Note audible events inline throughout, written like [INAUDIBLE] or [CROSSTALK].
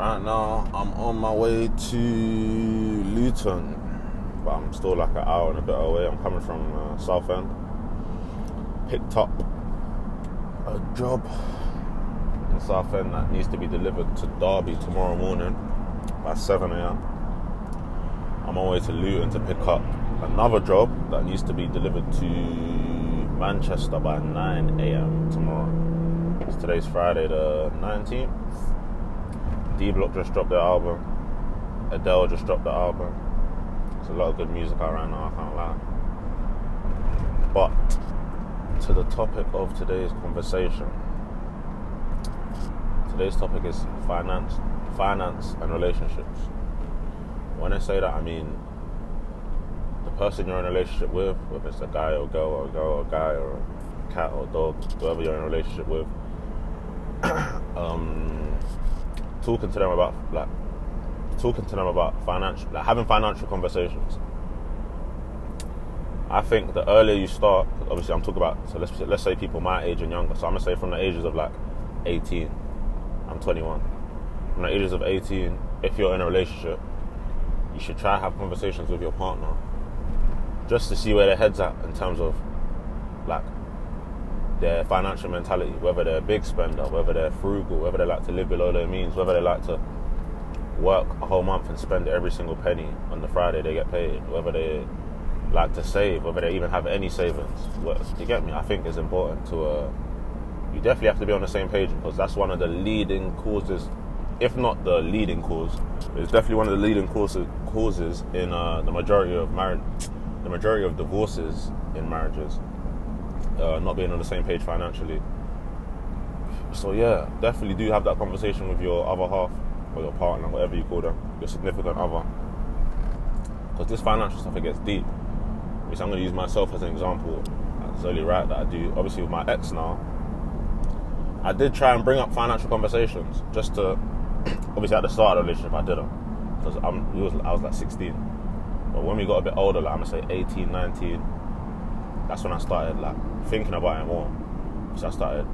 Right now, I'm on my way to Luton, but I'm still like an hour and a bit away. I'm coming from uh, Southend. Picked up a job in Southend that needs to be delivered to Derby tomorrow morning by 7 a.m. I'm on my way to Luton to pick up another job that needs to be delivered to Manchester by 9 a.m. tomorrow. Today's Friday the 19th. D Block just dropped their album. Adele just dropped the album. There's a lot of good music out right now, I can't lie. But to the topic of today's conversation. Today's topic is finance finance and relationships. When I say that I mean the person you're in a relationship with, whether it's a guy or girl or a girl or a guy or a cat or a dog, whoever you're in a relationship with. [CLEARS THROAT] um, talking to them about like talking to them about financial like having financial conversations. I think the earlier you start, obviously I'm talking about so let's let's say people my age and younger. So I'm gonna say from the ages of like 18, I'm 21. From the ages of 18, if you're in a relationship, you should try have conversations with your partner just to see where their head's at in terms of like their financial mentality, whether they're a big spender, whether they're frugal, whether they like to live below their means, whether they like to work a whole month and spend every single penny on the Friday they get paid, whether they like to save, whether they even have any savings. You get me? I think it's important to. Uh, you definitely have to be on the same page because that's one of the leading causes, if not the leading cause, it's definitely one of the leading causes causes in uh, the majority of marriage, the majority of divorces in marriages uh, not being on the same page financially. So yeah, definitely do have that conversation with your other half or your partner, whatever you call them, your significant other. Because this financial stuff it gets deep. Which I'm going to use myself as an example. It's only right that I do. Obviously, with my ex now, I did try and bring up financial conversations just to. [CLEARS THROAT] Obviously, at the start of the relationship, I didn't because I'm. Was, I was like 16. But when we got a bit older, like I'm gonna say 18, 19, that's when I started like thinking about it more. So I started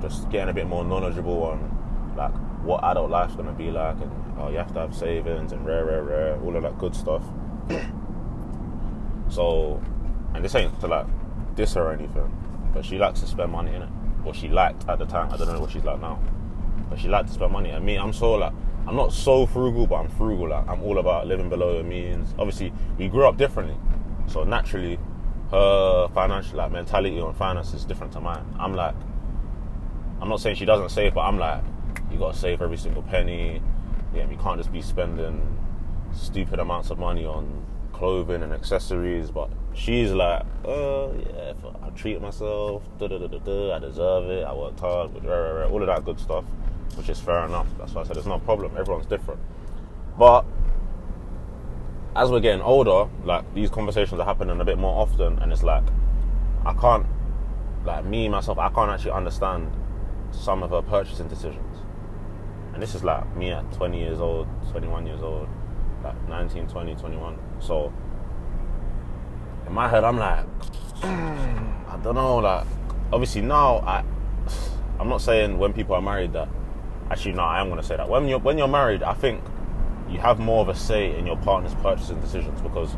just getting a bit more knowledgeable on like what adult life's gonna be like, and oh, you have to have savings and rare, rare, rare, all of that good stuff. so, and this ain't to like diss her or anything, but she likes to spend money in it. What she liked at the time, I don't know what she's like now, but she liked to spend money. And me, I'm so like. I'm not so frugal, but I'm frugal. Like, I'm all about living below your means. Obviously, we grew up differently, so naturally, her financial like mentality on finance is different to mine. I'm like, I'm not saying she doesn't save, but I'm like, you gotta save every single penny. Yeah, you can't just be spending stupid amounts of money on clothing and accessories. But she's like, oh yeah, I treat myself. I deserve it. I worked hard. All of that good stuff, which is fair enough. That's why I said it's not a problem. Everyone's different, but as we're getting older, like these conversations are happening a bit more often, and it's like I can't, like me myself, I can't actually understand some of her purchasing decisions. And this is like me at 20 years old, 21 years old, like 19, 20, 21. So in my head, I'm like, I don't know, like obviously now I, I'm not saying when people are married that. Actually, no, I am gonna say that when you're when you're married, I think you have more of a say in your partner's purchasing decisions because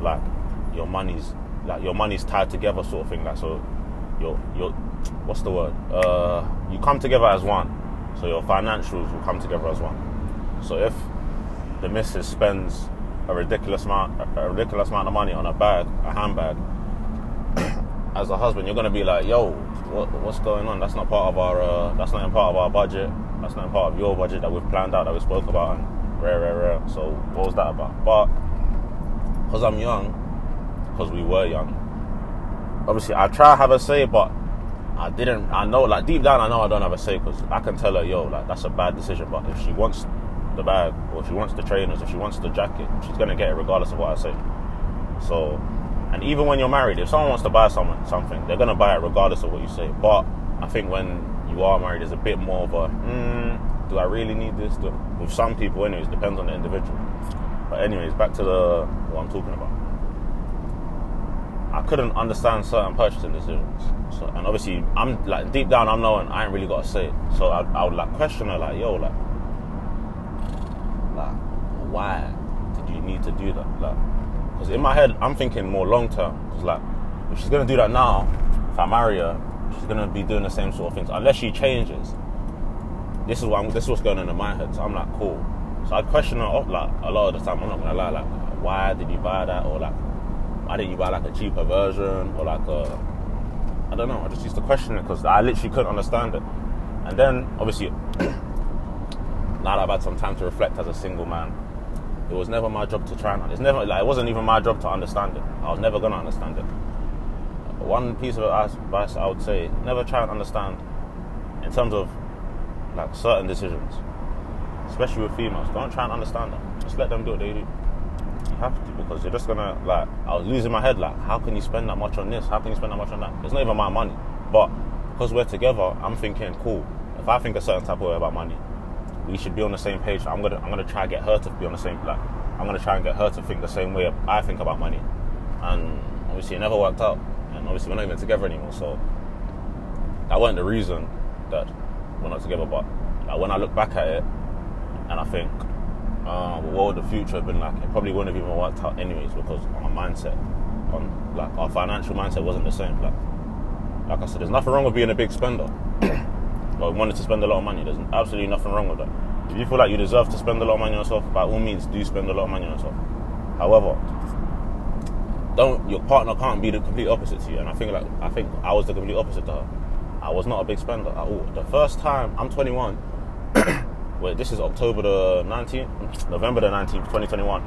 like your money's like your money's tied together sort of thing like so your your what's the word? Uh you come together as one. So your financials will come together as one. So if the missus spends a ridiculous amount a ridiculous amount of money on a bag a handbag [COUGHS] as a husband you're to be like yo what, what's going on? That's not part of our uh, that's not part of our budget. That's not part of your budget that we've planned out that we spoke about. And rare, rare, rare. So what was that about? But because I'm young, because we were young, obviously I try to have a say, but I didn't. I know, like deep down, I know I don't have a say because I can tell her, yo, like that's a bad decision. But if she wants the bag, or if she wants the trainers, if she wants the jacket, she's gonna get it regardless of what I say. So, and even when you're married, if someone wants to buy someone something, they're gonna buy it regardless of what you say. But I think when you are married, there's a bit more of a. Mm, do I really need this? Do, with some people, anyways, depends on the individual. But anyways, back to the what I'm talking about. I couldn't understand certain purchasing decisions, so, and obviously, I'm like deep down, I'm knowing I ain't really got to say it. So I, I would like question her, like, yo, like, Like, why did you need to do that? Like, because in my head, I'm thinking more long term. Because like, if she's gonna do that now, if I marry her, she's gonna be doing the same sort of things unless she changes. This is what I'm, this is what's going on in my head. So I'm like, cool. So I question her like a lot of the time. I'm not gonna lie, like, why did you buy that, or like, why didn't you buy like a cheaper version, or like a, I don't know. I just used to question it because I literally couldn't understand it. And then obviously, [CLEARS THROAT] now that I've had some time to reflect as a single man, it was never my job to try and. It's never like it wasn't even my job to understand it. I was never gonna understand it. One piece of advice I would say: never try and understand in terms of like certain decisions, especially with females. Don't try and understand them. Just let them do what they do. You have to because you're just gonna like. I was losing my head. Like, how can you spend that much on this? How can you spend that much on that? It's not even my money, but because we're together, I'm thinking, cool. If I think a certain type of way about money, we should be on the same page. I'm gonna I'm gonna try and get her to be on the same like I'm gonna try and get her to think the same way I think about money. And obviously it never worked out. And obviously we're not even together anymore. So that wasn't the reason that we're not together. But like, when I look back at it and I think, uh, what would the future have been like? It probably wouldn't have even worked out anyways because our mindset, on like our financial mindset wasn't the same. Like like I said, there's nothing wrong with being a big spender [CLEARS THROAT] or wanting to spend a lot of money. There's absolutely nothing wrong with that. If you feel like you deserve to spend a lot of money on yourself, by all means, do spend a lot of money on yourself. However, don't your partner can't be the complete opposite to you. And I think like I think I was the complete opposite to her. I was not a big spender at all. The first time I'm 21. [COUGHS] wait, this is October the 19th, November the 19th, 2021.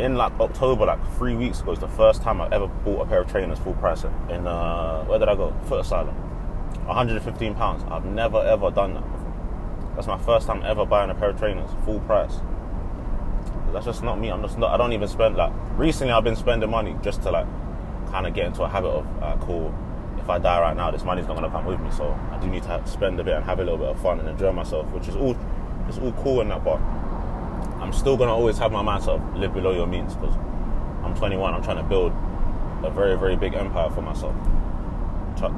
In like October, like three weeks ago, was the first time I ever bought a pair of trainers full price in uh, where did I go? Footasylum. 115 pounds. I've never ever done that before. That's my first time ever buying a pair of trainers full price. That's just not me. I'm just not. I don't even spend like. Recently, I've been spending money just to like kind of get into a habit of uh, cool. If I die right now, this money's not gonna come with me. So I do need to spend a bit and have a little bit of fun and enjoy myself, which is all. It's all cool and that, but I'm still gonna always have my mindset of live below your means because I'm 21. I'm trying to build a very very big empire for myself.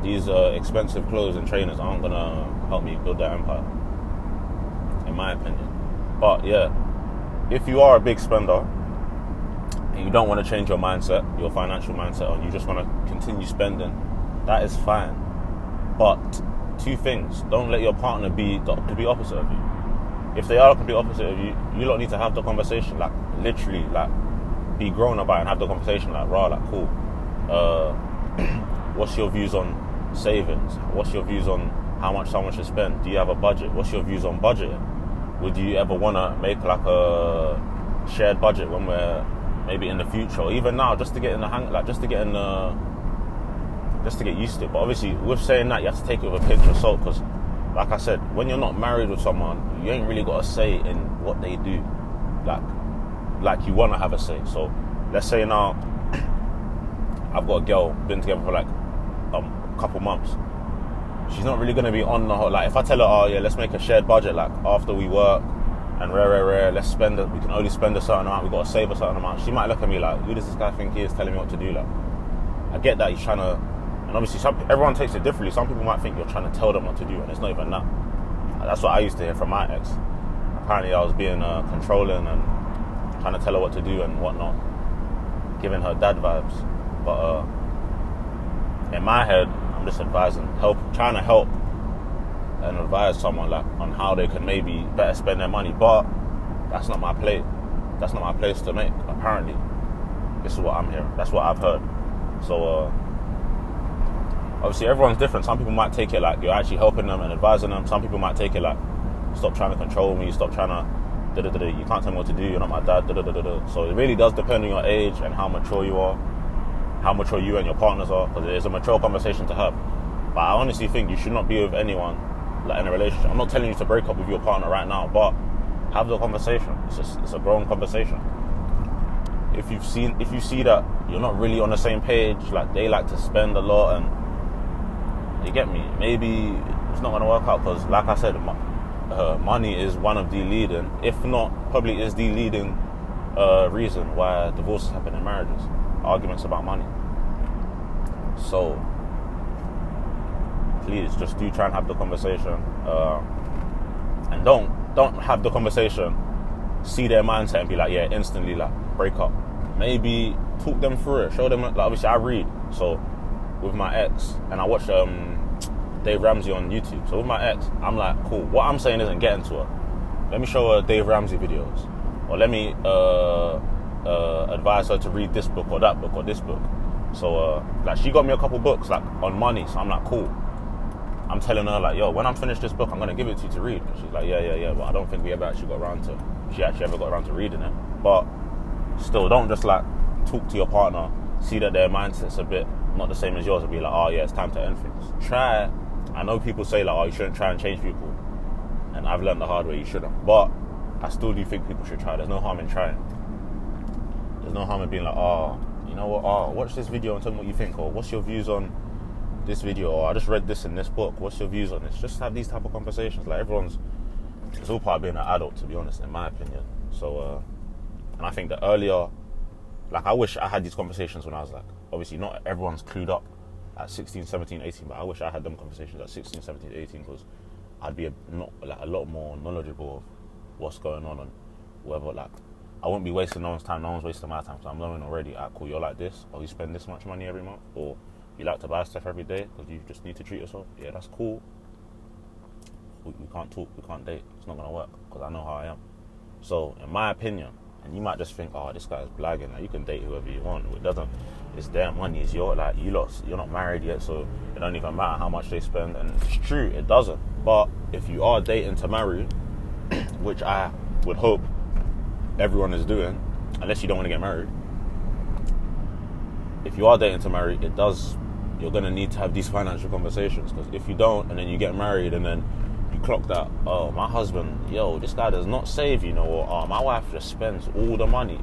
These uh, expensive clothes and trainers aren't gonna help me build that empire, in my opinion. But yeah, if you are a big spender and you don't want to change your mindset, your financial mindset, and you just want to continue spending, that is fine. But two things: don't let your partner be the complete opposite of you. If they are the complete opposite of you, you don't need to have the conversation. Like literally, like be grown about and have the conversation. Like raw, like cool. Uh, [CLEARS THROAT] what's your views on savings? What's your views on how much someone should spend? Do you have a budget? What's your views on budgeting? Would you ever want to make like a shared budget when we're maybe in the future or even now just to get in the hang like just to get in the just to get used to it but obviously with saying that you have to take it with a pinch of salt because like I said when you're not married with someone you ain't really got a say in what they do like like you want to have a say so let's say now I've got a girl been together for like um, a couple months she's not really going to be on the whole like if I tell her oh yeah let's make a shared budget like after we work and rare, rare, rare, let's spend it. We can only spend a certain amount. We've got to save a certain amount. She might look at me like, who does this guy think he is telling me what to do? Like, I get that he's trying to, and obviously, some, everyone takes it differently. Some people might think you're trying to tell them what to do, and it's not even that. That's what I used to hear from my ex. Apparently, I was being uh, controlling and trying to tell her what to do and whatnot, giving her dad vibes. But uh, in my head, I'm just advising, help, trying to help and advise someone like on how they can maybe better spend their money. But that's not my plate. That's not my place to make. Apparently, this is what I'm hearing. That's what I've heard. So uh, obviously, everyone's different. Some people might take it like you're actually helping them and advising them. Some people might take it like stop trying to control me. Stop trying to. da da da. You can't tell me what to do. You're not my dad. Da da da da. So it really does depend on your age and how mature you are, how mature you and your partners are. Because it's a mature conversation to have. But I honestly think you should not be with anyone like in a relationship. I'm not telling you to break up with your partner right now, but have the conversation. It's just it's a grown conversation. If you've seen if you see that you're not really on the same page, like they like to spend a lot and you get me, maybe it's not gonna work out because like I said, uh, money is one of the leading, if not probably is the leading uh, reason why divorces happen in marriages. Arguments about money. So please just do try and have the conversation, uh, and don't don't have the conversation see their mindset and be like, yeah, instantly like break up. Maybe talk them through it. Show them like obviously I read. So with my ex and I watch um Dave Ramsey on YouTube. So with my ex, I'm like, cool. What I'm saying isn't getting to her. Let me show her Dave Ramsey videos. Or let me uh, uh, advise her to read this book or that book or this book. So uh, like she got me a couple books like on money. So I'm like, cool. I'm telling her like, yo, when I'm finished this book, I'm gonna give it to you to read. And she's like, yeah, yeah, yeah. But I don't think we ever actually got around to. She actually ever got around to reading it. But still, don't just like talk to your partner, see that their mindset's a bit not the same as yours, and be like, oh yeah, it's time to end things. Try. I know people say like, oh, you shouldn't try and change people, and I've learned the hard way you shouldn't. But I still do think people should try. There's no harm in trying. There's no harm in being like, oh, you know what? Oh, watch this video and tell me what you think, or what's your views on this video, or I just read this in this book. What's your views on this? Just have these type of conversations. Like everyone's, it's all part of being an adult, to be honest, in my opinion. So, uh, and I think that earlier, like I wish I had these conversations when I was like, obviously not everyone's clued up at 16, 17, 18, but I wish I had them conversations at 16, 17, 18 because I'd be a, not like a lot more knowledgeable of what's going on and whether like I won't be wasting no one's time, no one's wasting my time. So I'm knowing already. Ah, cool. You're like this, or you spend this much money every month, or you like to buy stuff every day because you just need to treat yourself. Yeah, that's cool. We, we can't talk, we can't date. It's not gonna work because I know how I am. So, in my opinion, you might just think, oh, this guy's blagging. Like, you can date whoever you want. It doesn't. It's their money. It's your like you lost. You're not married yet, so it don't even matter how much they spend. And it's true, it doesn't. But if you are dating to marry, [CLEARS THROAT] which I would hope everyone is doing, unless you don't want to get married. If you are dating to marry, it does. You're gonna need to have these financial conversations because if you don't, and then you get married, and then you clock that, oh, my husband, yo, this guy does not save, you know, or oh, my wife just spends all the money.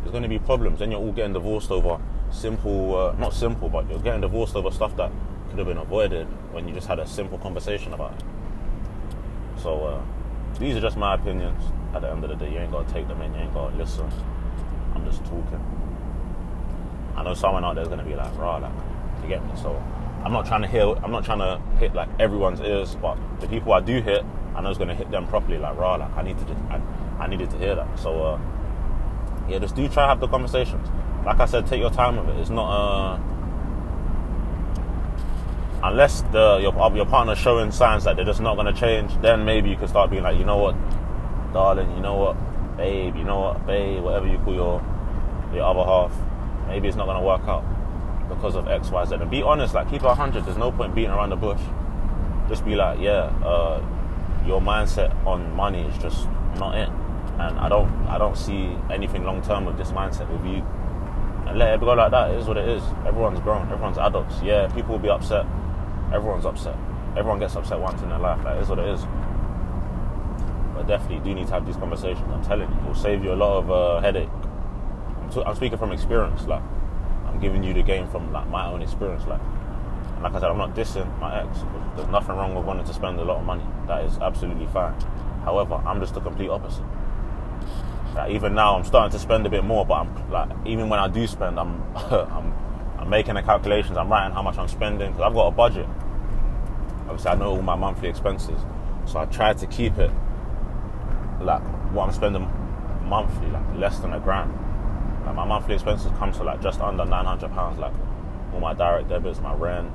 There's gonna be problems. Then you're all getting divorced over simple, uh, not simple, but you're getting divorced over stuff that could have been avoided when you just had a simple conversation about it. So. Uh, these are just my opinions. At the end of the day, you ain't gotta take them in. You ain't gotta listen. I'm just talking. I know someone out there's gonna be like, "Raw, like, you get me?" So I'm not trying to hit. I'm not trying to hit like everyone's ears, but the people I do hit, I know it's gonna hit them properly. Like, "Raw, like, I need to. I, I needed to hear that." So uh, yeah, just do try to have the conversations. Like I said, take your time with it. It's not uh unless the your, your partner's showing signs that they're just not going to change, then maybe you can start being like, you know what, darling, you know what, babe, you know what, babe, whatever you call your your other half, maybe it's not going to work out because of X, Y, Z. And be honest, like keep it hundred. There's no point beating around the bush. Just be like, yeah, uh, your mindset on money is just not it, and I don't I don't see anything long term with this mindset with you. And let it go like that. It is what it is. Everyone's grown. Everyone's adults. Yeah, people will be upset everyone's upset. Everyone gets upset once in their life. Like, it's what it is. But definitely do need to have these conversations. I'm telling you, it will save you a lot of uh, headache. I'm, t- I'm, speaking from experience. Like, giving you the game from like my own experience. Like, like I said, I'm not dissing my ex. There's nothing wrong with wanting to spend a lot of money. That is absolutely fine. However, I'm just the complete opposite. Like, even now, I'm starting to spend a bit more, but I'm like, even when I do spend, I'm, [LAUGHS] I'm I'm making the calculations. I'm writing how much I'm spending because I've got a budget. Obviously, I know all my monthly expenses, so I try to keep it like what I'm spending monthly, like less than a grand. Like my monthly expenses come to like just under nine hundred pounds. Like all my direct debits, my rent,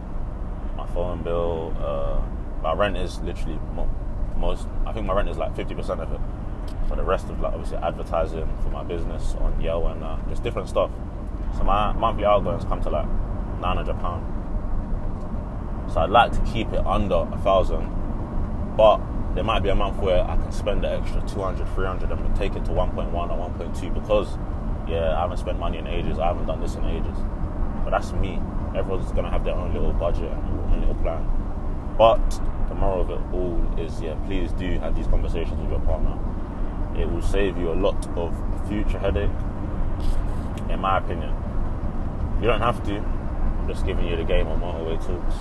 my phone bill. Uh, my rent is literally mo- most. I think my rent is like fifty percent of it. For the rest of like obviously advertising for my business on Yell and uh, just different stuff. So my monthly outgoings come to like nine hundred pound. So I'd like to keep it under a thousand, but there might be a month where I can spend the extra 200, 300 and take it to 1.1 or 1.2 because, yeah, I haven't spent money in ages. I haven't done this in ages. But that's me. Everyone's gonna have their own little budget and own little plan. But the moral of it all is, yeah, please do have these conversations with your partner. It will save you a lot of future headache, in my opinion. You don't have to. I'm just giving you the game on motorway talks.